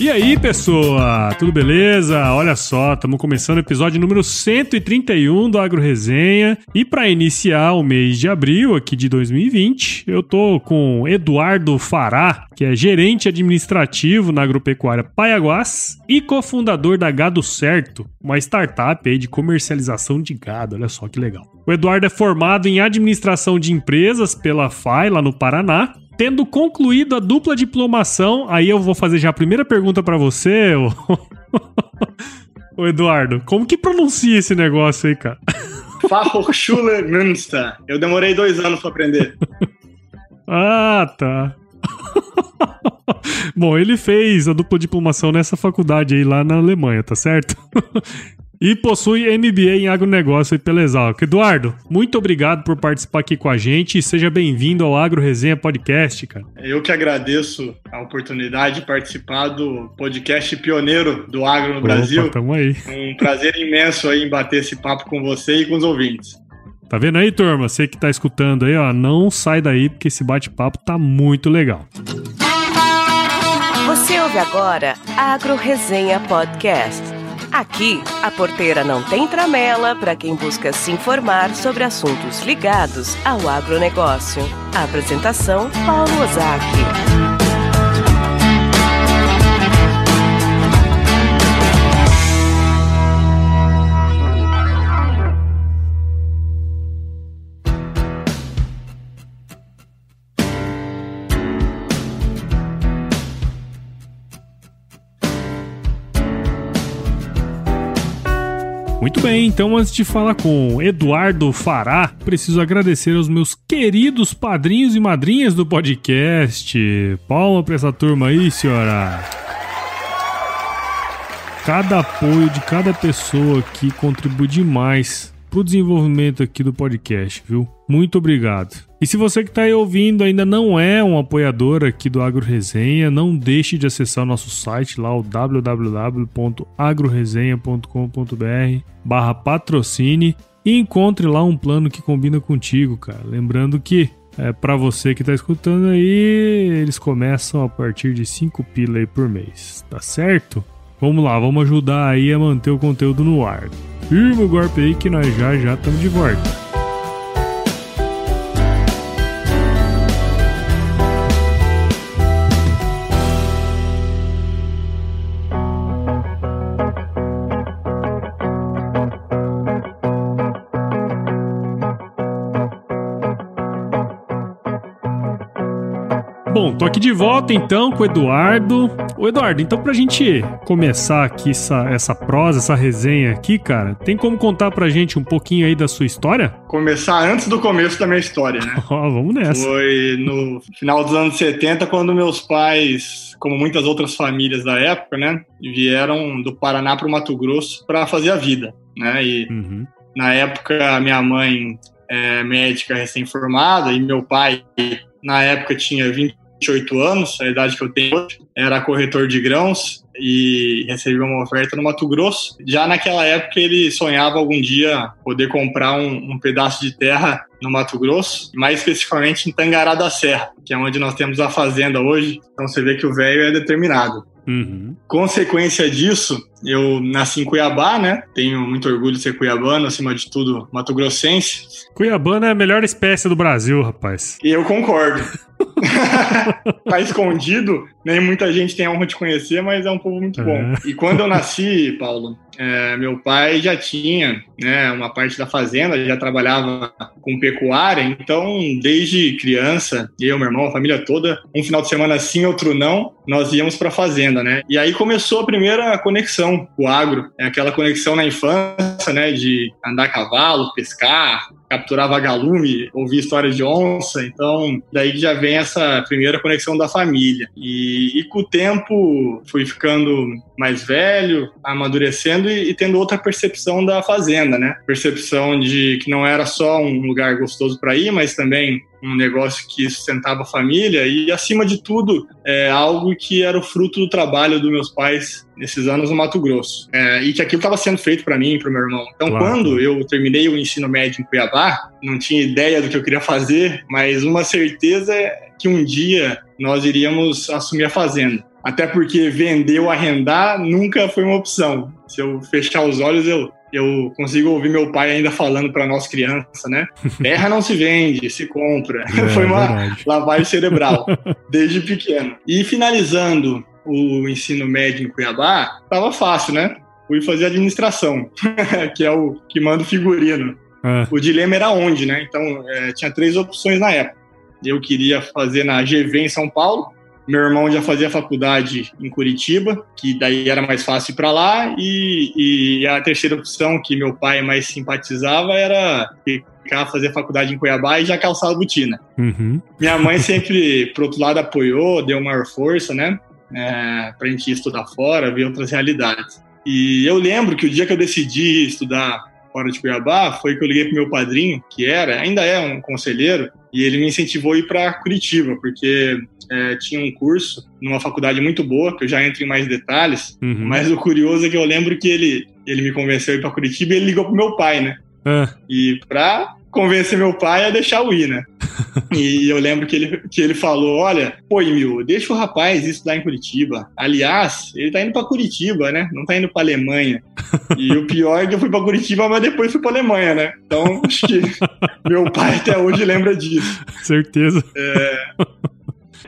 E aí, pessoa? Tudo beleza? Olha só, estamos começando o episódio número 131 do Agro Resenha. E para iniciar o mês de abril aqui de 2020, eu tô com Eduardo Fará, que é gerente administrativo na agropecuária Paiaguás e cofundador da Gado Certo, uma startup aí de comercialização de gado. Olha só que legal. O Eduardo é formado em administração de empresas pela FAI lá no Paraná Tendo concluído a dupla diplomação, aí eu vou fazer já a primeira pergunta para você, ô... Eduardo. Como que pronuncia esse negócio aí, cara? Fachhochschule Münster. Eu demorei dois anos para aprender. ah, tá. Bom, ele fez a dupla diplomação nessa faculdade aí lá na Alemanha, tá certo? E possui MBA em agronegócio e pela Exalc. Eduardo, muito obrigado por participar aqui com a gente e seja bem-vindo ao Agro Resenha Podcast, cara. Eu que agradeço a oportunidade de participar do podcast pioneiro do agro no Opa, Brasil. Tamo aí. Um prazer imenso aí em bater esse papo com você e com os ouvintes. Tá vendo aí, turma? Você que tá escutando aí, ó, não sai daí porque esse bate-papo tá muito legal. Você ouve agora Agro Resenha Podcast Aqui, a porteira não tem tramela para quem busca se informar sobre assuntos ligados ao agronegócio. A apresentação: Paulo Ozaki. Muito bem, então antes de falar com Eduardo Fará, preciso agradecer aos meus queridos padrinhos e madrinhas do podcast. Palma pra essa turma aí, senhora. Cada apoio de cada pessoa aqui contribui demais pro desenvolvimento aqui do podcast, viu? Muito obrigado. E se você que está aí ouvindo ainda não é um apoiador aqui do Agro Resenha, não deixe de acessar o nosso site lá, o www.agroresenha.com.br barra patrocine e encontre lá um plano que combina contigo, cara. Lembrando que é, para você que está escutando aí, eles começam a partir de 5 pila aí por mês, tá certo? Vamos lá, vamos ajudar aí a manter o conteúdo no ar. Firma o golpe aí que nós já já estamos de volta. Tô aqui de volta então com o Eduardo. O Eduardo, então pra gente começar aqui essa, essa prosa, essa resenha aqui, cara, tem como contar pra gente um pouquinho aí da sua história? Começar antes do começo da minha história, né? oh, vamos nessa. Foi no final dos anos 70 quando meus pais, como muitas outras famílias da época, né, vieram do Paraná pro Mato Grosso para fazer a vida, né? E uhum. na época minha mãe é médica recém-formada e meu pai na época tinha 20 28 anos, a idade que eu tenho hoje, era corretor de grãos e recebeu uma oferta no Mato Grosso. Já naquela época ele sonhava algum dia poder comprar um, um, pedaço de terra no Mato Grosso, mais especificamente em Tangará da Serra, que é onde nós temos a fazenda hoje. Então você vê que o velho é determinado. Uhum. Consequência disso, eu nasci em Cuiabá, né? Tenho muito orgulho de ser cuiabano, acima de tudo, mato-grossense. Cuiabano é a melhor espécie do Brasil, rapaz. E eu concordo. tá escondido, nem muita gente tem a honra de conhecer, mas é um povo muito bom. É. E quando eu nasci, Paulo, é, meu pai já tinha né, uma parte da fazenda, já trabalhava com pecuária, então desde criança, eu, meu irmão, a família toda, um final de semana sim, outro não, nós íamos para a fazenda, né? E aí começou a primeira conexão o agro, é aquela conexão na infância, né, de andar a cavalo, pescar, capturar vagalume, ouvir histórias de onça, então daí já vem essa primeira conexão da família. E, e com o tempo fui ficando mais velho, amadurecendo e, e, tendo outra percepção da fazenda, né? Percepção de que não era só um lugar gostoso para ir, mas também um negócio que sustentava a família e, acima de tudo, é algo que era o fruto do trabalho dos meus pais nesses anos no Mato Grosso. É, e que aquilo estava sendo feito para mim e para o meu irmão. Então, claro. quando eu terminei o ensino médio em Cuiabá, não tinha ideia do que eu queria fazer, mas uma certeza é que um dia nós iríamos assumir a fazenda. Até porque vender ou arrendar nunca foi uma opção. Se eu fechar os olhos, eu, eu consigo ouvir meu pai ainda falando para nós criança, né? Terra não se vende, se compra. É, foi uma verdade. lavagem cerebral desde pequeno. E finalizando o ensino médio em Cuiabá, tava fácil, né? Fui fazer administração, que é o que manda o figurino. É. O dilema era onde, né? Então, é, tinha três opções na época. Eu queria fazer na GV em São Paulo, meu irmão já fazia faculdade em Curitiba, que daí era mais fácil ir para lá, e, e, a terceira opção que meu pai mais simpatizava era ficar fazer faculdade em Cuiabá e já calçar a botina. Uhum. Minha mãe sempre, por outro lado, apoiou, deu maior força, né? É, pra gente estudar fora, ver outras realidades. E eu lembro que o dia que eu decidi estudar fora de Cuiabá foi que eu liguei pro meu padrinho, que era, ainda é um conselheiro, e ele me incentivou a ir para Curitiba, porque é, tinha um curso numa faculdade muito boa, que eu já entro em mais detalhes, uhum. mas o curioso é que eu lembro que ele, ele me convenceu a ir para Curitiba e ele ligou pro meu pai, né? É. E para convencer meu pai a deixar eu ir, né? e eu lembro que ele, que ele falou: Olha, pô, Emil, deixa o rapaz estudar em Curitiba. Aliás, ele tá indo para Curitiba, né? Não tá indo para Alemanha. E o pior é que eu fui para Curitiba, mas depois fui para Alemanha, né? Então, acho que meu pai até hoje lembra disso. Certeza. É,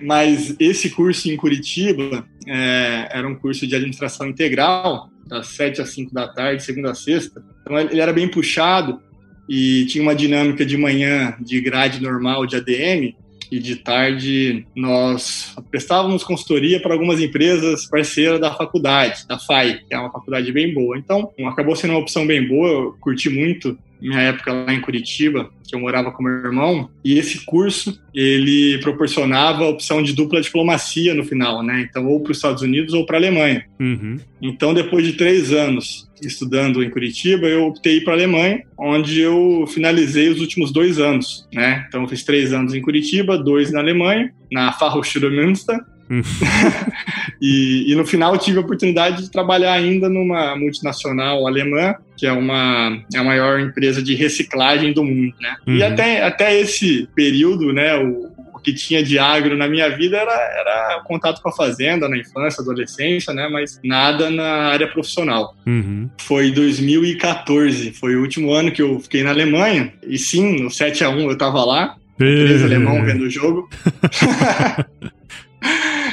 mas esse curso em Curitiba é, era um curso de administração integral, das 7 às 5 da tarde, segunda a sexta. Então ele era bem puxado e tinha uma dinâmica de manhã de grade normal de ADM e de tarde nós prestávamos consultoria para algumas empresas parceiras da faculdade, da FAI, que é uma faculdade bem boa. Então, acabou sendo uma opção bem boa, eu curti muito minha época lá em Curitiba, que eu morava com meu irmão, e esse curso ele proporcionava a opção de dupla diplomacia no final, né? Então, ou para os Estados Unidos ou para a Alemanha. Uhum. Então, depois de três anos estudando em Curitiba, eu optei para a Alemanha, onde eu finalizei os últimos dois anos, né? Então, eu fiz três anos em Curitiba, dois na Alemanha, na Fachhochschule Münster, e, e, no final tive a oportunidade de trabalhar ainda numa multinacional alemã, que é uma é a maior empresa de reciclagem do mundo, né? Uhum. E até, até esse período, né, o, o que tinha de agro na minha vida era, era contato com a fazenda na infância, adolescência, né? Mas nada na área profissional. Uhum. Foi 2014, foi o último ano que eu fiquei na Alemanha. E sim, no 7 a 1 eu tava lá. Três alemão vendo o jogo.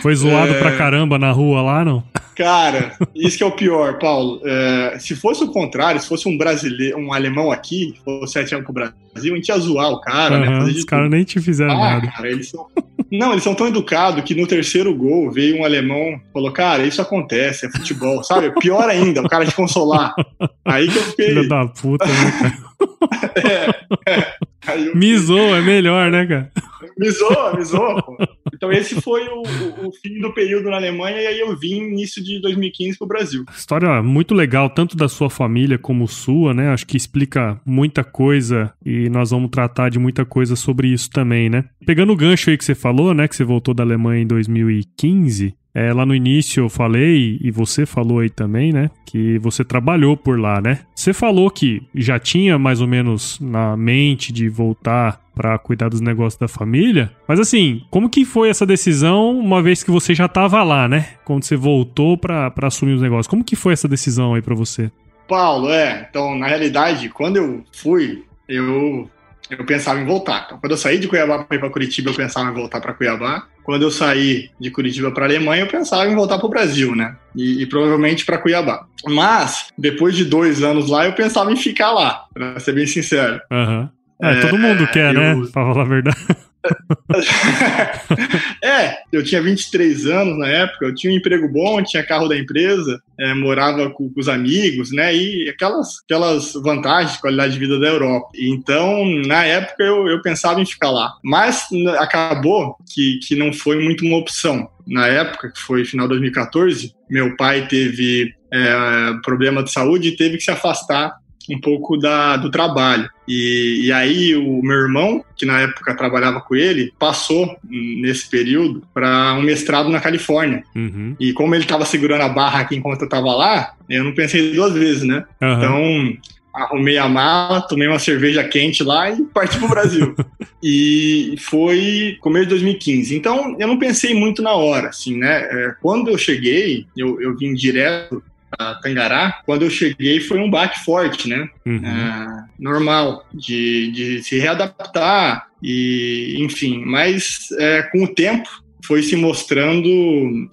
Foi zoado é... pra caramba na rua lá, não? Cara, isso que é o pior, Paulo. É, se fosse o contrário, se fosse um brasileiro, um alemão aqui, fosse 7 anos pro Brasil, a gente ia zoar o cara, uhum, né? os caras nem te fizeram ah, nada. Cara, eles são... Não, eles são tão educados que no terceiro gol veio um alemão falou: Cara, isso acontece, é futebol, sabe? Pior ainda, o cara te consolar. Aí que eu fiquei. Filha da puta, né, cara? é, é. Eu... Zoa, é melhor, né, cara? Zoa, pô. Então esse foi o, o, o, fim do período na Alemanha e aí eu vim início de 2015 pro Brasil. História muito legal, tanto da sua família como sua, né? Acho que explica muita coisa e nós vamos tratar de muita coisa sobre isso também, né? Pegando o gancho aí que você falou, né? Que você voltou da Alemanha em 2015. É, lá no início eu falei, e você falou aí também, né? Que você trabalhou por lá, né? Você falou que já tinha mais ou menos na mente de voltar para cuidar dos negócios da família. Mas assim, como que foi essa decisão, uma vez que você já estava lá, né? Quando você voltou para assumir os negócios. Como que foi essa decisão aí para você? Paulo, é. Então, na realidade, quando eu fui, eu eu pensava em voltar. Então, quando eu saí de Cuiabá para ir para Curitiba, eu pensava em voltar para Cuiabá. Quando eu saí de Curitiba para Alemanha, eu pensava em voltar para o Brasil, né? E, e provavelmente para Cuiabá. Mas, depois de dois anos lá, eu pensava em ficar lá, para ser bem sincero. Uhum. É, é, todo mundo quer, né? eu... né? Pra falar a verdade. é, eu tinha 23 anos na época, eu tinha um emprego bom, tinha carro da empresa, é, morava com, com, os amigos, né? E aquelas, aquelas vantagens de qualidade de vida da Europa. Então, na época, eu, eu pensava em ficar lá. Mas acabou que, que não foi muito uma opção. Na época, que foi final de 2014, meu pai teve é, problema de saúde e teve que se afastar um pouco da, do trabalho. E, e aí o meu irmão, que na época trabalhava com ele, passou nesse período para um mestrado na Califórnia. Uhum. E como ele estava segurando a barra aqui enquanto eu estava lá, eu não pensei duas vezes, né? Uhum. Então arrumei a mala, tomei uma cerveja quente lá e parti pro Brasil. e foi começo de 2015. Então, eu não pensei muito na hora, assim, né? É, quando eu cheguei, eu, eu vim direto a Tangará, quando eu cheguei foi um baque forte, né? Uhum. É, normal, de, de se readaptar e, enfim, mas é, com o tempo foi se mostrando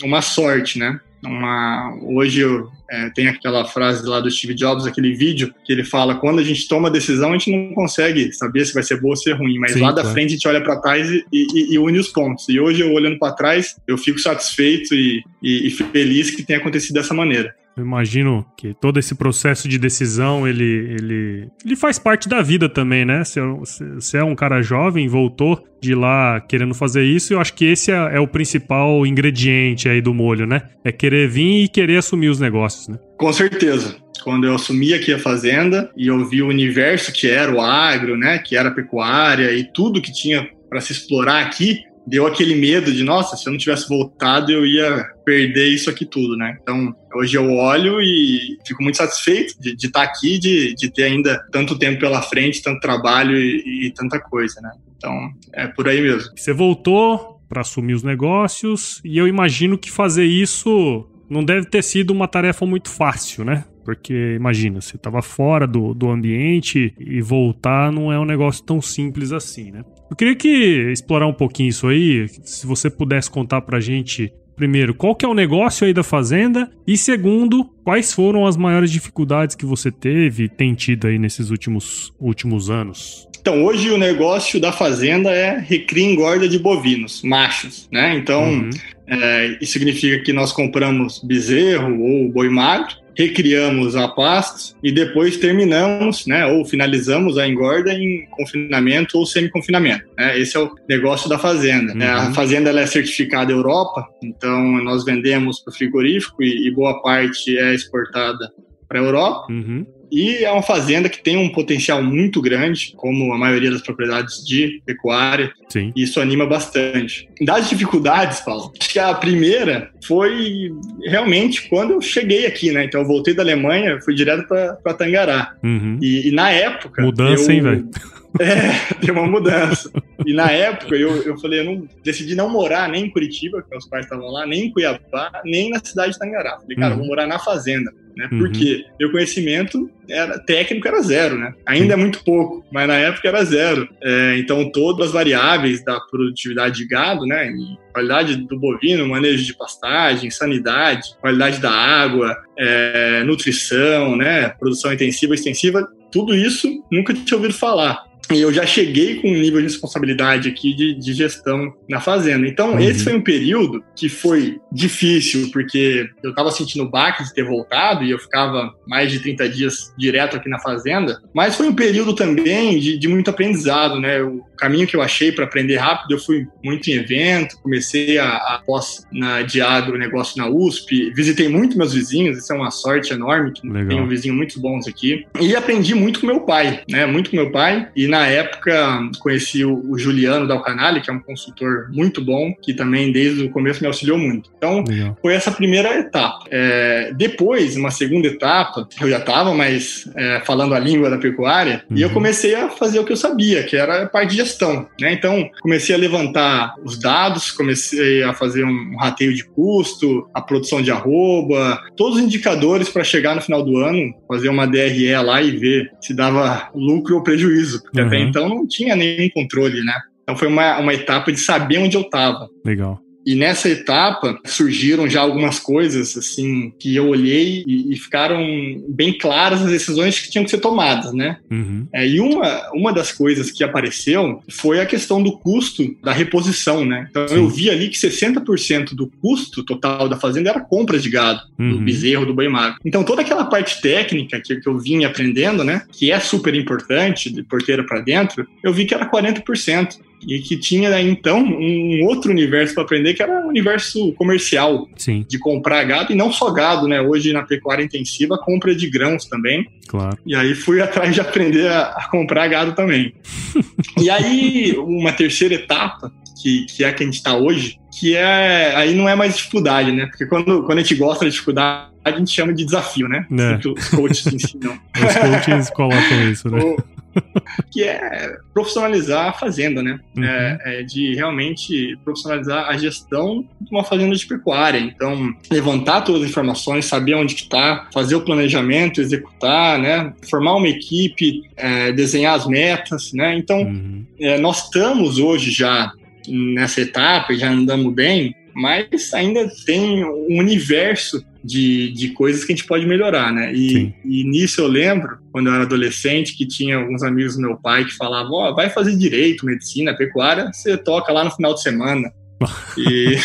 uma sorte, né? Uma, hoje eu, é, tem aquela frase lá do Steve Jobs, aquele vídeo, que ele fala: quando a gente toma decisão, a gente não consegue saber se vai ser boa ou ser ruim, mas Sim, lá da frente a gente olha para trás e, e, e, une os pontos. E hoje, eu olhando para trás, eu fico satisfeito e, e feliz que tenha acontecido dessa maneira. Eu imagino que todo esse processo de decisão, ele, ele, ele faz parte da vida também, né? Você é um cara jovem, voltou de lá querendo fazer isso, eu acho que esse é, é, o principal ingrediente aí do molho, né? É querer vir e querer assumir os negócios, né? Com certeza. Quando eu assumi aqui a fazenda e eu vi o universo que era o agro, né? Que era a pecuária e tudo que tinha para se explorar aqui, deu aquele medo de, nossa, se eu não tivesse voltado, eu ia perder isso aqui tudo, né? Então, hoje eu olho e fico muito satisfeito de, estar aqui, de, de ter ainda tanto tempo pela frente, tanto trabalho e, e tanta coisa, né? Então, é por aí mesmo. Você voltou para assumir os negócios e eu imagino que fazer isso não deve ter sido uma tarefa muito fácil, né? Porque imagina, você estava fora do, do ambiente e voltar não é um negócio tão simples assim, né? Eu queria que explorar um pouquinho isso aí, se você pudesse contar pra gente Primeiro, qual que é o negócio aí da fazenda? E segundo, quais foram as maiores dificuldades que você teve tem tido aí nesses últimos, últimos anos? Então, hoje o negócio da fazenda é recria e engorda de bovinos, machos, né? Então, uhum. é, isso significa que nós compramos bezerro ou boi magro, recriamos a pasta e depois terminamos, né, ou finalizamos a engorda em confinamento ou semi-confinamento. Né? Esse é o negócio da fazenda. Uhum. A fazenda é certificada Europa, então nós vendemos para o frigorífico e, e, boa parte é exportada para a Europa. Uhum. E é uma fazenda que tem um potencial muito grande, como a maioria das propriedades de pecuária. Sim. E isso anima bastante. Das dificuldades, Paulo, acho que a primeira foi realmente quando eu cheguei aqui, né? Então eu voltei da Alemanha, fui direto para Tangará. Uhum. E, e, na época. Mudança, eu... hein, velho? É, deu uma mudança. E na época eu, eu falei, eu não, decidi não morar nem em Curitiba, que meus pais estavam lá, nem em Cuiabá, nem na cidade de Tangará. Falei, cara, uhum. vou morar na fazenda. Né? Uhum. Porque meu conhecimento era técnico era zero, né? Ainda é muito pouco, mas na época era zero. É, então todas as variáveis da produtividade de gado, né? qualidade do bovino, manejo de pastagem, sanidade, qualidade da água, é, nutrição, né? Produção intensiva, extensiva, tudo isso nunca tinha ouvido falar. E eu já cheguei com um nível de responsabilidade aqui de, de gestão na fazenda. Então, uhum. esse foi um período que foi difícil, porque eu estava sentindo o baque de ter voltado e eu ficava mais de 30 dias direto aqui na fazenda. Mas foi um período também de, de muito aprendizado, né? O caminho que eu achei para aprender rápido, eu fui muito em evento, comecei a, a pós na, de agronegócio na USP, visitei muito meus vizinhos, isso é uma sorte enorme, que Legal. tenho vizinhos muito bons aqui. E aprendi muito com meu pai, né? Muito com meu pai. E na época, conheci o, o Juliano Dalcanali, que é um consultor muito bom, que também desde o começo me auxiliou muito. Então, Legal. foi essa primeira etapa. É, depois, uma segunda etapa, eu já estava mais é, falando a língua da pecuária, uhum. e eu uhum. comecei a fazer o que eu sabia, que era a parte de gestão. Né? Então, comecei a levantar os dados, comecei a fazer um rateio de custo, a produção de arroba, todos os indicadores para chegar no final do ano, fazer uma DRE lá e ver se dava lucro ou prejuízo. Porque uhum. até então não tinha nenhum controle, né? Então foi uma, uma etapa de saber onde eu estava. Legal. E nessa etapa surgiram já algumas coisas assim que eu olhei e, e ficaram bem claras as decisões que tinham que ser tomadas, né? Uhum. É, e uma, uma das coisas que apareceu foi a questão do custo da reposição, né? Então Sim. eu vi ali que 60% do custo total da fazenda era compra de gado, uhum. do bezerro, do boi magro. Então toda aquela parte técnica que, que eu vim aprendendo, né? Que é super importante, de porteira para dentro, eu vi que era 40% e que tinha então um outro universo para aprender que era o universo comercial Sim. de comprar gado e não só gado, né? Hoje na pecuária intensiva compra de grãos também. Claro. E aí fui atrás de aprender a, a comprar gado também. e aí uma terceira etapa que, que é a que a gente está hoje, que é aí não é mais dificuldade, né? Porque quando, quando a gente gosta da dificuldade a gente chama de desafio, né? É. Os coaches ensinam. os coaches colocam isso, né? que é profissionalizar a fazenda, né? Uhum. É, é, de realmente profissionalizar a gestão de uma fazenda de pecuária. Então, levantar todas as informações, saber onde está, fazer o planejamento, executar, né? Formar uma equipe, é, desenhar as metas, né? Então, uhum. É, nós estamos hoje já nessa etapa, já andamos bem, mas ainda tem um universo de, de coisas que a gente pode melhorar, né? E, e, nisso eu lembro, quando eu era adolescente, que tinha alguns amigos do meu pai que falavam: Ó, oh, vai fazer direito, medicina, pecuária, você toca lá no final de semana. E,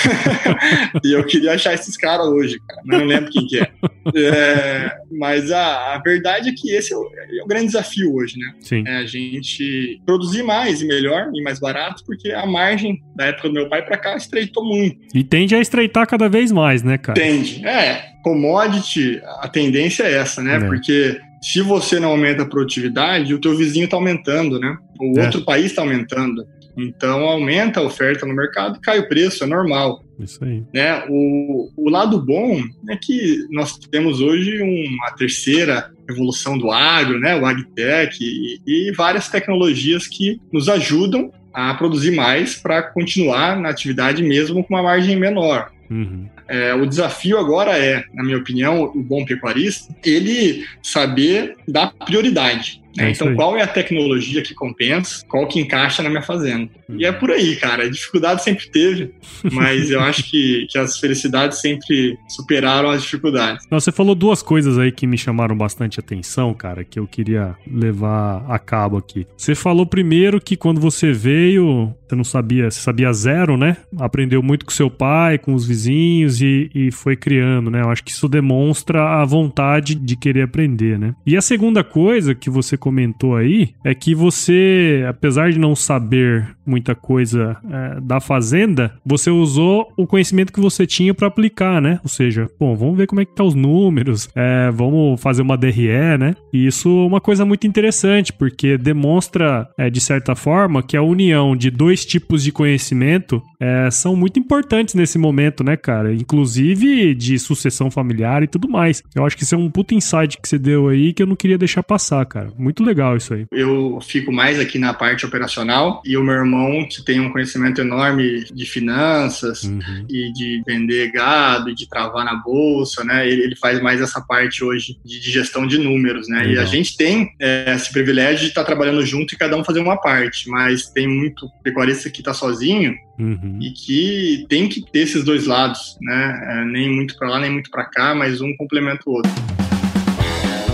e, eu queria achar esses caras hoje, cara, não lembro quem que é. é mas a, a, verdade é que esse é o, é o grande desafio hoje, né? Sim. É a gente produzir mais e melhor e mais barato, porque a margem da época do meu pai para cá estreitou muito. E tende a estreitar cada vez mais, né, cara? Tende. É, commodity, a tendência é essa, né? É. Porque se você não aumenta a produtividade, o teu vizinho está aumentando, né? O é. outro país está aumentando. Então aumenta a oferta no mercado e cai o preço, é normal. Isso aí. Né? O, o lado bom é que nós temos hoje uma terceira evolução do agro, né? o agtech e, e várias tecnologias que nos ajudam a produzir mais para continuar na atividade mesmo com uma margem menor. Uhum. É, o desafio agora é, na minha opinião, o bom pecuarista, ele saber dar prioridade. Né? É então, qual é a tecnologia que compensa, qual que encaixa na minha fazenda? E é por aí, cara. A dificuldade sempre teve, mas eu acho que, que as felicidades sempre superaram as dificuldades. Você falou duas coisas aí que me chamaram bastante atenção, cara, que eu queria levar a cabo aqui. Você falou primeiro que quando você veio, você não sabia, você sabia zero, né? Aprendeu muito com seu pai, com os vizinhos e, e foi criando, né? Eu acho que isso demonstra a vontade de querer aprender, né? E a segunda coisa que você comentou aí é que você, apesar de não saber muita coisa é, da fazenda, você usou o conhecimento que você tinha para aplicar, né? Ou seja, bom, vamos ver como é que tá os números, é, vamos fazer uma DRE, né? E isso é uma coisa muito interessante, porque demonstra, é, de certa forma, que a união de dois tipos de conhecimento é, são muito importantes nesse momento, né, cara? Inclusive de sucessão familiar e tudo mais. Eu acho que isso é um puta insight que você deu aí que eu não queria deixar passar, cara. Muito legal isso aí. Eu fico mais aqui na parte operacional e o meu irmão, que tem um conhecimento enorme de finanças uhum. e de vender gado e de travar na bolsa, né? Ele, ele faz mais essa parte hoje de, de gestão de números, né? Legal. E a gente tem é, esse privilégio de estar tá trabalhando junto e cada um fazer uma parte, mas tem muito pecuarista que está sozinho Uhum. e que tem que ter esses dois lados, né? É, nem muito para lá, nem muito para cá, mas um complementa o outro.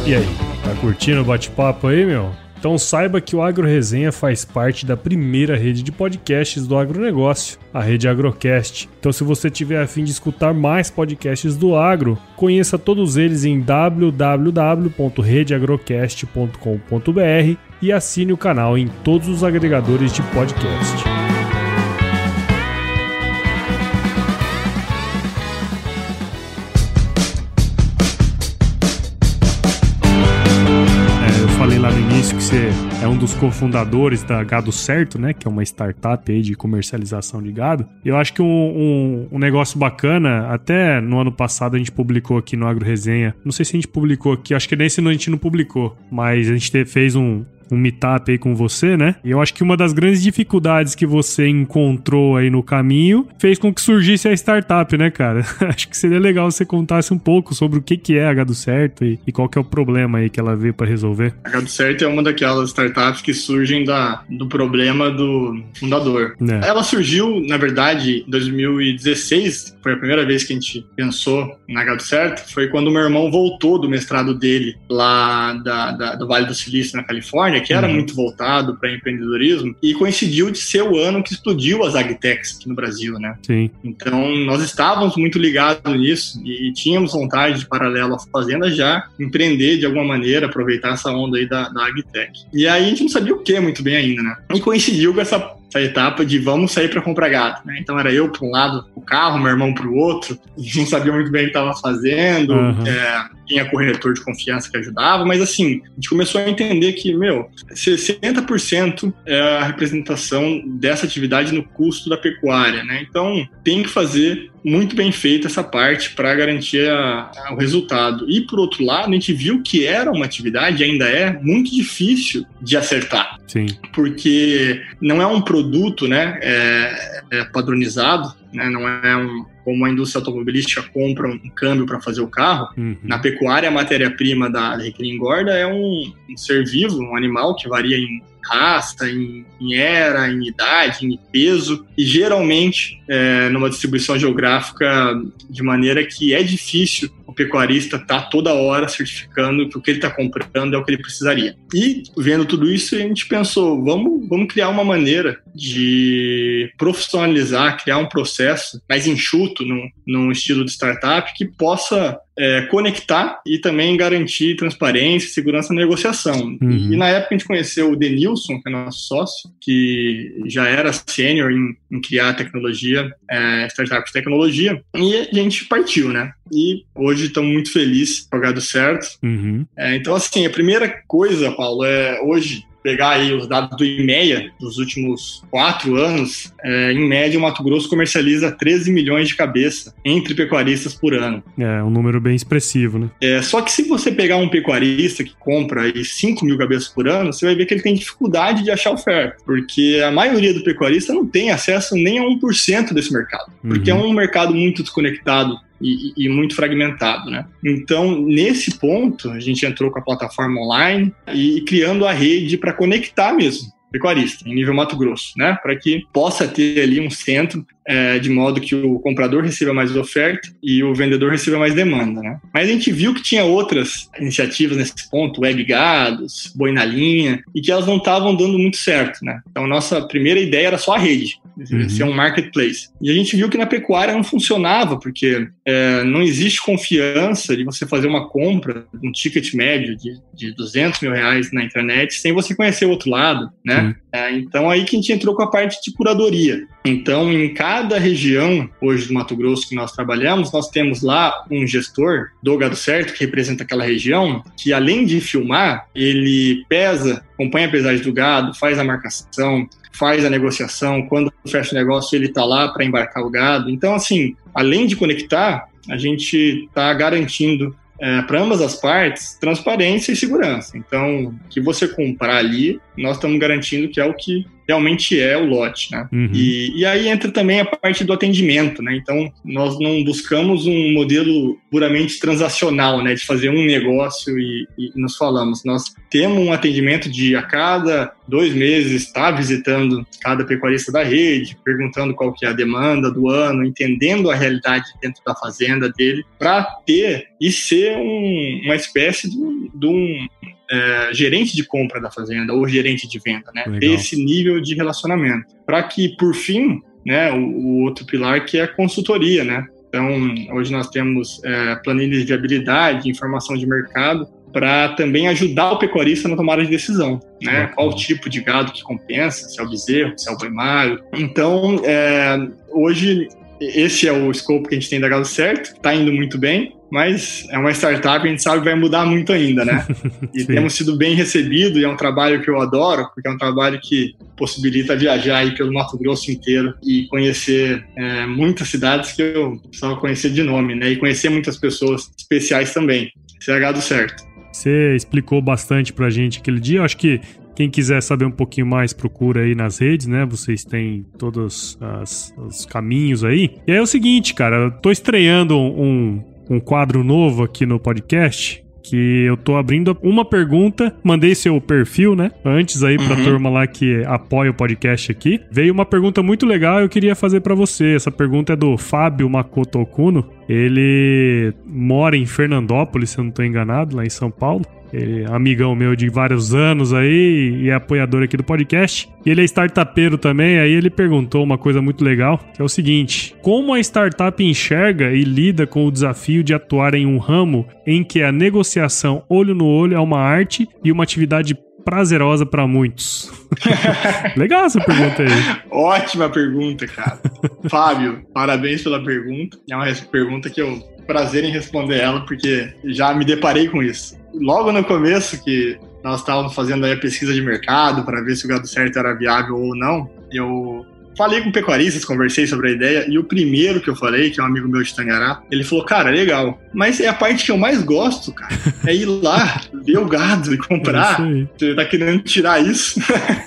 E aí, tá curtindo o bate-papo aí, meu? Então saiba que o Agro Resenha faz parte da primeira rede de podcasts do agronegócio, a rede Agrocast. Então se você tiver a fim de escutar mais podcasts do agro, conheça todos eles em www.redeagrocast.com.br e assine o canal em todos os agregadores de podcast. Você é um dos cofundadores da Gado Certo, né? Que é uma startup aí de comercialização de gado. Eu acho que um, um, um, negócio bacana, até no ano passado a gente publicou aqui no Agro Resenha. Não sei se a gente publicou aqui, acho que nesse ano a gente não publicou, mas a gente fez um, um meetup aí com você, né? E eu acho que uma das grandes dificuldades que você encontrou aí no caminho fez com que surgisse a startup, né, cara? acho que seria legal você contasse um pouco sobre o que, que é a H do Certo e, e qual que é o problema aí que ela veio para resolver. A H do Certo é uma daquelas startups que surgem da, do problema do fundador. É. Ela surgiu, na verdade, em 2016, foi a primeira vez que a gente pensou na H do Certo, foi quando meu irmão voltou do mestrado dele lá da, da do Vale do Silício, na Califórnia, Califórnia, que era uhum. muito voltado para empreendedorismo, e coincidiu de ser o ano que explodiu as agtechs aqui no Brasil, né? Sim. Então, nós estávamos muito ligados nisso e tínhamos vontade de, paralelo à fazenda, já empreender de alguma maneira, aproveitar essa onda aí da, da agtech. E aí a gente não sabia o que muito bem ainda, né? E coincidiu com essa essa etapa de vamos sair para comprar gado. Né? Então era eu para um lado o carro, meu irmão para o outro, não sabia muito bem o que estava fazendo, uhum. é, tinha corretor de confiança que ajudava, mas assim, a gente começou a entender que, meu, 60% é a representação dessa atividade no custo da pecuária, né? Então tem que fazer muito bem feita essa parte para garantir a, a, o resultado. E por outro lado, a gente viu que era uma atividade, ainda é, muito difícil de acertar. Sim. Porque não é um produto né, é, é padronizado, né, não é um, como a indústria automobilística compra um câmbio para fazer o carro, uhum. na pecuária a matéria-prima da recria engorda é um, um ser vivo, um animal que varia em raça, em, em era, em idade, em peso, e geralmente é, numa distribuição geográfica de maneira que é difícil pecuarista estar tá toda hora certificando que o que ele está comprando é o que ele precisaria. E vendo tudo isso, a gente pensou, vamos, vamos criar uma maneira de profissionalizar, criar um processo mais enxuto, num, num estilo de startup, que possa é, conectar e também garantir transparência e segurança na negociação. Uhum. E na época a gente conheceu o Denilson, que é nosso sócio, que já era sênior em, em, criar tecnologia, é, startup de tecnologia, e a gente partiu, né? E hoje estamos muito felizes por certo. Uhum. É, então, assim, a primeira coisa, Paulo, é hoje pegar aí os dados do IMEA dos últimos quatro anos, é, em média o Mato Grosso comercializa 13 milhões de cabeça entre pecuaristas por ano. É, um número bem expressivo, né? É, só que se você pegar um pecuarista que compra aí 5 mil cabeças por ano, você vai ver que ele tem dificuldade de achar oferta, porque a maioria do pecuarista não tem acesso nem a 1% desse mercado, porque uhum. é um mercado muito desconectado e, e, muito fragmentado, né? Então, nesse ponto, a gente entrou com a plataforma online e, e criando a rede para conectar mesmo pecuarista, em nível Mato Grosso, né? Para que possa ter ali um centro é, de modo que o comprador receba mais oferta e o vendedor receba mais demanda, né? Mas a gente viu que tinha outras iniciativas nesse ponto, web gados, boi na linha, e que elas não estavam dando muito certo, né? Então, nossa primeira ideia era só a rede, uhum. ser um marketplace. E a gente viu que na pecuária não funcionava, porque é, não existe confiança de você fazer uma compra, um ticket médio de, de 200 mil reais na internet, sem você conhecer o outro lado, né? É, então, aí que a gente entrou com a parte de curadoria. Então, em cada região, hoje do Mato Grosso que nós trabalhamos, nós temos lá um gestor do gado certo, que representa aquela região, que além de filmar, ele pesa, acompanha a pesagem do gado, faz a marcação, faz a negociação, quando fecha o negócio, ele está lá para embarcar o gado. Então, assim, além de conectar, a gente está garantindo é, para ambas as partes transparência e segurança. Então, o que você comprar ali, nós estamos garantindo que é o que realmente é o lote, né? Uhum. E, e aí entra também a parte do atendimento, né? Então, nós não buscamos um modelo puramente transacional, né? De fazer um negócio e, e nos falamos. Nós temos um atendimento de a cada dois meses estar visitando cada pecuarista da rede, perguntando qual que é a demanda do ano, entendendo a realidade dentro da fazenda dele, para ter e ser um, uma espécie de, de um é, gerente de compra da fazenda ou gerente de venda, né? Legal. Esse nível de relacionamento. Para que, por fim, né, o, o, outro pilar que é a consultoria, né? Então, hoje nós temos é, planilhas de viabilidade, informação de mercado, para também ajudar o pecuarista na tomada de decisão, né? Qual tipo de gado que compensa, se é o bezerro, se é o boi magro. Então, é, hoje esse é o escopo que a gente tem da Gado Certo, está indo muito bem, mas é uma startup, a gente sabe que vai mudar muito ainda, né? E temos sido bem recebidos, e é um trabalho que eu adoro, porque é um trabalho que possibilita viajar aí pelo Mato Grosso inteiro e conhecer é, muitas cidades que eu só conhecer de nome, né? E conhecer muitas pessoas especiais também. Isso é Gado Certo. Você explicou bastante pra gente aquele dia, eu acho que quem quiser saber um pouquinho mais, procura aí nas redes, né? Vocês têm todos as, os caminhos aí. E aí é o seguinte, cara, eu tô estreando um, um quadro novo aqui no podcast que eu tô abrindo uma pergunta, mandei seu perfil, né? Antes aí pra uhum. turma lá que apoia o podcast aqui. Veio uma pergunta muito legal eu queria fazer para você. Essa pergunta é do Fábio Makoto Okuno. Ele mora em Fernandópolis, se eu não tô enganado, lá em São Paulo. Ele é amigão meu de vários anos aí e é apoiador aqui do podcast. E ele é startupeiro também, aí ele perguntou uma coisa muito legal, que é o seguinte: como a startup enxerga e lida com o desafio de atuar em um ramo em que a negociação olho no olho é uma arte e uma atividade prazerosa para muitos? Legal essa pergunta aí. Ótima pergunta, cara. Fábio, parabéns pela pergunta. É uma pergunta que eu prazer em responder ela, porque já me deparei com isso logo no começo que nós estávamos fazendo aí a pesquisa de mercado para ver se o gado certo era viável ou não, eu falei com pecuaristas, conversei sobre a ideia, e o primeiro que eu falei, que é um amigo meu de Tangará, ele falou, cara, legal, mas é a parte que eu mais gosto, cara, é ir lá, ver o gado e comprar. É Você tá querendo tirar isso?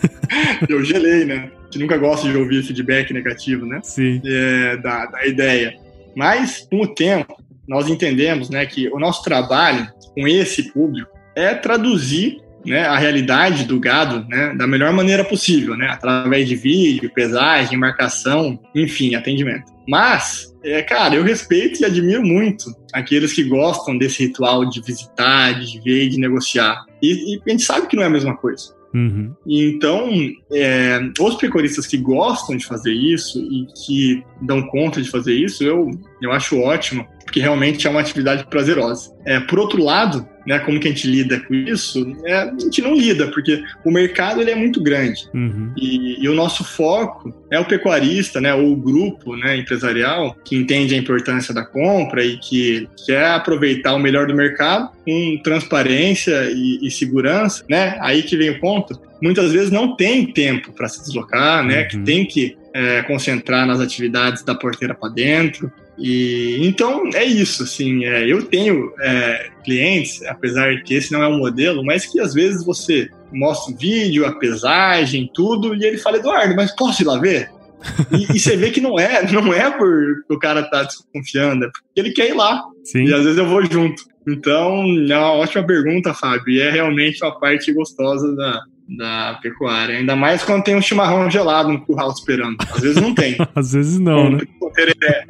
eu gelei, né? A gente nunca gosta de ouvir feedback negativo, né? Sim. É, da, da ideia. Mas, com o tempo, nós entendemos né, que o nosso trabalho com esse público é traduzir né, a realidade do gado né, da melhor maneira possível, né, através de vídeo, pesagem, marcação, enfim, atendimento. Mas, é, cara, eu respeito e admiro muito aqueles que gostam desse ritual de visitar, de ver e de negociar. E, e a gente sabe que não é a mesma coisa. Uhum. Então, é, os pecuaristas que gostam de fazer isso e que dão conta de fazer isso, eu, eu acho ótimo, porque realmente é uma atividade prazerosa. É, por outro lado, né, como que a gente lida com isso? É, a gente não lida, porque o mercado ele é muito grande. Uhum. E, e, o nosso foco é o pecuarista, né, ou o grupo né, empresarial que entende a importância da compra e que quer aproveitar o melhor do mercado com transparência e, e segurança. Né? Aí que vem o ponto. Muitas vezes não tem tempo para se deslocar, né, uhum. que tem que é, concentrar nas atividades da porteira para dentro. E então é isso, assim, é, eu tenho é, clientes, apesar que esse não é um modelo, mas que às vezes você mostra o vídeo, a pesagem, tudo, e ele fala, Eduardo, mas posso ir lá ver? e, e, você vê que não é, não é por o cara tá desconfiando, é porque ele quer ir lá. Sim. E às vezes eu vou junto. Então, é uma ótima pergunta, Fábio, e é realmente uma parte gostosa da, da pecuária. Ainda mais quando tem um chimarrão gelado no curral esperando. Às vezes não tem. Às vezes não, né? Tereré.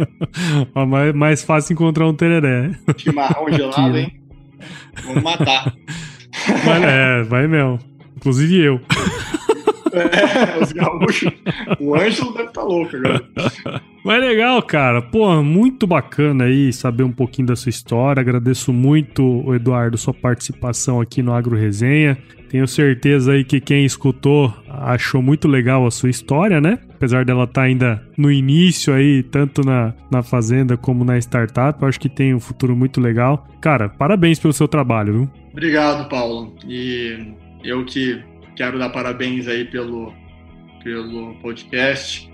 mais, mais fácil encontrar um tereré. Chimarrão gelado, hein? Vamos matar. Mas, é, vai mesmo. Inclusive eu. É, os gaúchos. O Ângelo deve estar tá louco agora. Mas legal, cara. Pô, muito bacana aí saber um pouquinho da sua história. Agradeço muito, Eduardo, sua participação aqui no Agro Resenha. Tenho certeza aí que quem escutou achou muito legal a sua história, né? Apesar dela estar tá ainda no início aí, tanto na, na fazenda como na startup, eu acho que tem um futuro muito legal. Cara, parabéns pelo seu trabalho, viu? Obrigado, Paulo. E eu que quero dar parabéns aí pelo, pelo podcast.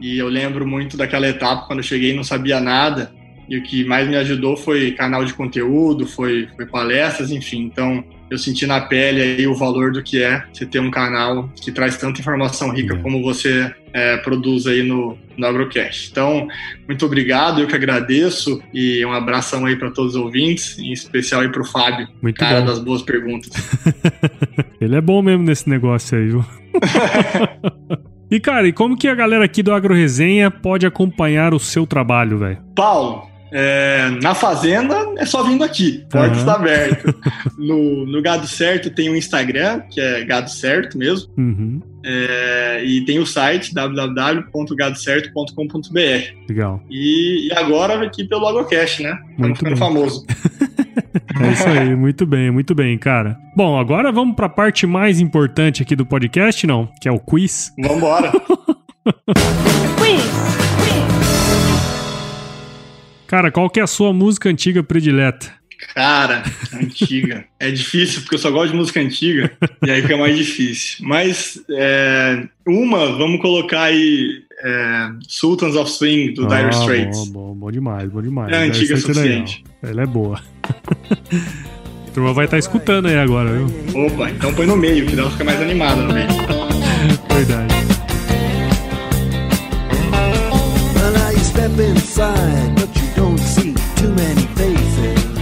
E eu lembro muito daquela etapa quando eu cheguei e não sabia nada. E o que mais me ajudou foi canal de conteúdo, foi, foi palestras, enfim. Então, eu senti na pele aí o valor do que é você ter um canal que traz tanta informação rica como você é, produz aí no, no Agrocast. Então, muito obrigado, eu que agradeço e um abração aí para todos os ouvintes, em especial aí para o Fábio, muito cara bom. das boas perguntas. Ele é bom mesmo nesse negócio aí, viu? e cara, e como que a galera aqui do Agro Resenha pode acompanhar o seu trabalho, velho? Paulo, é, na fazenda é só vindo aqui, porta está aberta. No, no Gado Certo tem o Instagram, que é Gado Certo mesmo. Uhum. É, e tem o site www.gadocerto.com.br. Legal. E, e, agora aqui pelo Agrocast, né? Estamos ficando famoso. é isso aí, muito bem, muito bem, cara. Bom, agora vamos para a parte mais importante aqui do podcast, não? Que é o quiz. Vamos embora. quiz. Cara, qual que é a sua música antiga predileta? Cara, antiga. é difícil, porque eu só gosto de música antiga, e aí fica mais difícil. Mas é, uma, vamos colocar aí é, Sultans of Swing, do ah, Dire Straits. Bom, bom, bom demais, bom demais. É antiga o suficiente. Ela é boa. a turma vai estar tá escutando aí agora, viu? Opa, então põe no meio, que dá fica mais animada no meio. Verdade. Well, you step inside, many faces.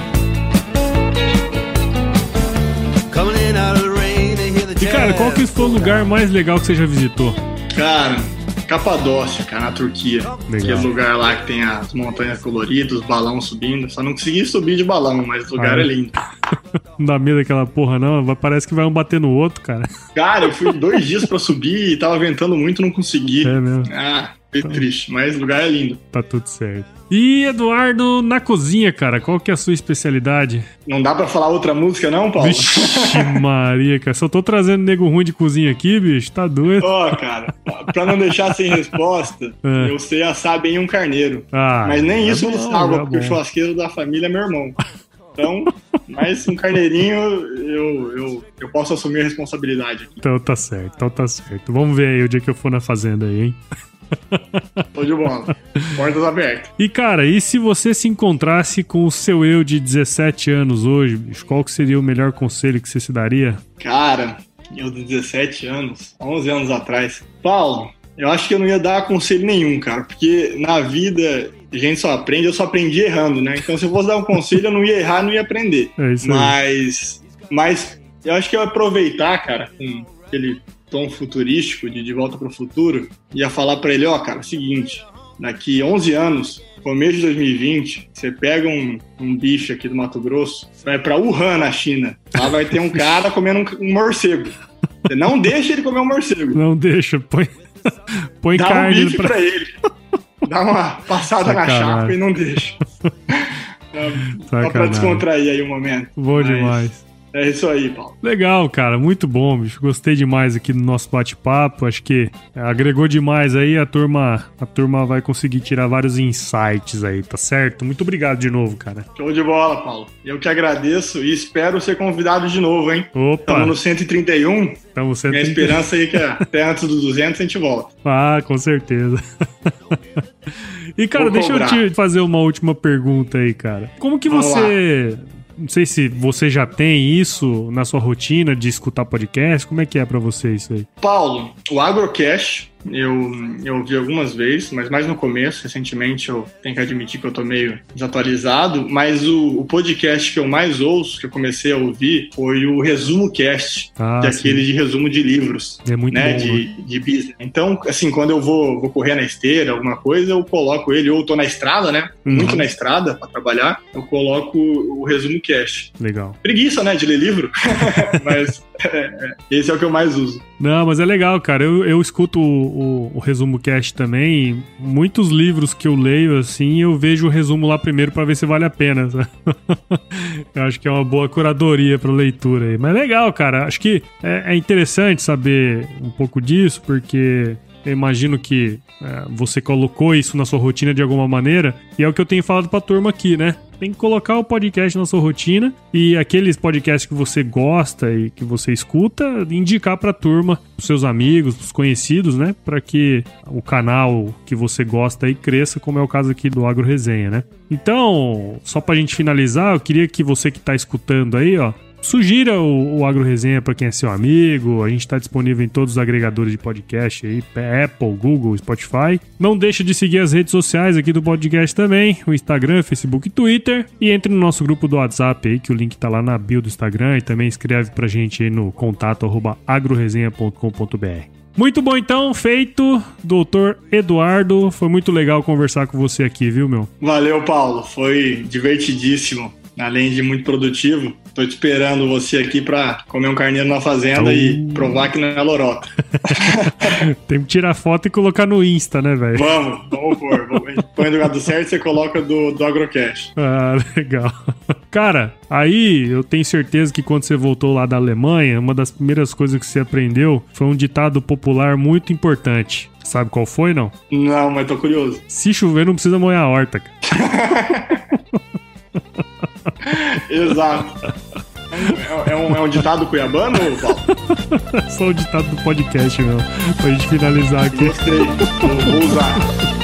E cara, qual que foi o lugar mais legal que você já visitou? Cara, Capadócia, cara, na Turquia. Legal. Aquele lugar lá que tem as montanhas coloridas, os balões subindo. Só não consegui subir de balão, mas o lugar ah, é lindo. não dá medo daquela porra, não. Parece que vai um bater no outro, cara. Cara, eu fui dois dias para subir e tava ventando muito, não consegui. É mesmo. Ah, Fiquei tá. triste, mas o lugar é lindo. Tá tudo certo. E Eduardo, na cozinha, cara, qual que é a sua especialidade? Não dá para falar outra música não, Paulo? Vixe Maria, cara. Só tô trazendo nego ruim de cozinha aqui, bicho. Tá doido. Ó, oh, cara, pra não deixar sem resposta, é. eu sei assar bem um carneiro. Ah, mas nem é isso me salva, porque o churrasqueiro da família é meu irmão. Então, mas um carneirinho eu, eu, eu posso assumir a responsabilidade aqui. Então tá certo, então tá certo. Vamos ver aí o dia que eu for na fazenda aí, hein? Tô de bola. Portas abertas. E, cara, e se você se encontrasse com o seu eu de 17 anos hoje, qual que seria o melhor conselho que você se daria? Cara, eu de 17 anos, 11 anos atrás. Paulo, eu acho que eu não ia dar conselho nenhum, cara, porque na vida a gente só aprende, eu só aprendi errando, né? Então se eu fosse dar um conselho, eu não ia errar, não ia aprender. É isso aí. Mas, mas eu acho que eu ia aproveitar, cara, com aquele tom futurístico de De Volta para o Futuro, ia falar para ele, ó, cara, é o seguinte, daqui 11 anos, começo de 2020, você pega um, um bicho aqui do Mato Grosso, vai para Wuhan, na China, lá vai ter um cara comendo um, um morcego. Você não deixa ele comer um morcego. Não deixa, põe, põe Dá um carne bife pra... pra ele. Dá uma passada na Sacanagem. chapa e não deixa. Só pra descontrair aí um momento. Bom Mas demais. É isso aí, Paulo. Legal, cara, muito bom, bicho. Gostei demais aqui do nosso bate-papo. Acho que agregou demais aí. A turma, a turma vai conseguir tirar vários insights aí, tá certo? Muito obrigado de novo, cara. Show de bola, Paulo. Eu que agradeço e espero ser convidado de novo, hein? Opa, Estamos no 131. estamos sendo. Minha esperança aí é que até antes do 200 a gente volta. Ah, com certeza. e, cara, Vou deixa eu te fazer uma última pergunta aí, cara. Como que Vamos você. Não sei se você já tem isso na sua rotina de escutar podcast. Como é que é pra você isso aí? Paulo, o Agrocast, eu, eu ouvi algumas vezes, mas mais no começo. Recentemente eu tenho que admitir que eu tô meio desatualizado. Mas o, o podcast que eu mais ouço, que eu comecei a ouvir, foi o Resumo Cast, Ah, que é aquele de resumo de livros. É muito né, bom. né? de, de business. Então, assim, quando eu vou, vou correr na esteira, alguma coisa, eu coloco ele, ou tô na estrada, né? Uhum. Muito na estrada para trabalhar, eu coloco o resumo cash. Legal. Preguiça, né, de ler livro, mas é, é, esse é o que eu mais uso. Não, mas é legal, cara. Eu, eu escuto o, o, o resumo cast também. Muitos livros que eu leio, assim, eu vejo o resumo lá primeiro pra ver se vale a pena. eu acho que é uma boa curadoria pra leitura aí. Mas legal, cara. Acho que é, é interessante saber um pouco disso, porque eu imagino que é, você colocou isso na sua rotina de alguma maneira. E é o que eu tenho falado pra turma aqui, né? Tem que colocar o podcast na sua rotina e aqueles podcasts que você gosta e que você escuta, indicar pra turma, pros seus amigos, pros conhecidos, né? Pra que o canal que você gosta aí cresça, como é o caso aqui do Agro Resenha, né? Então, só pra gente finalizar, eu queria que você que tá escutando aí, ó, Sugira o, o Agro Resenha para quem é seu amigo. A gente está disponível em todos os agregadores de podcast aí, Apple, Google, Spotify. Não deixe de seguir as redes sociais aqui do podcast também, o Instagram, Facebook e Twitter. E entre no nosso grupo do WhatsApp aí, que o link tá lá na bio do Instagram. E também escreve pra gente aí no contato agroresenha.com.br. Muito bom então, feito, doutor Eduardo. Foi muito legal conversar com você aqui, viu, meu? Valeu, Paulo. Foi divertidíssimo. Além de muito produtivo, tô te esperando você aqui para comer um carneiro na fazenda Oh. e provar que não é lorota. Tem que tirar foto e colocar no Insta, né, velho? Vamos, vamos pôr. Põe do lado certo, você coloca do, do Agrocast. Ah, legal. Cara, aí eu tenho certeza que quando você voltou lá da Alemanha, uma das primeiras coisas que você aprendeu foi um ditado popular muito importante. Sabe qual foi, não? Não, mas tô curioso. Se chover, não precisa molhar a horta, cara. Exato. É um, é um ditado cuiabano, Paulo? Só o ditado do podcast, meu. Pra gente finalizar aqui. Gostei. Vou usar.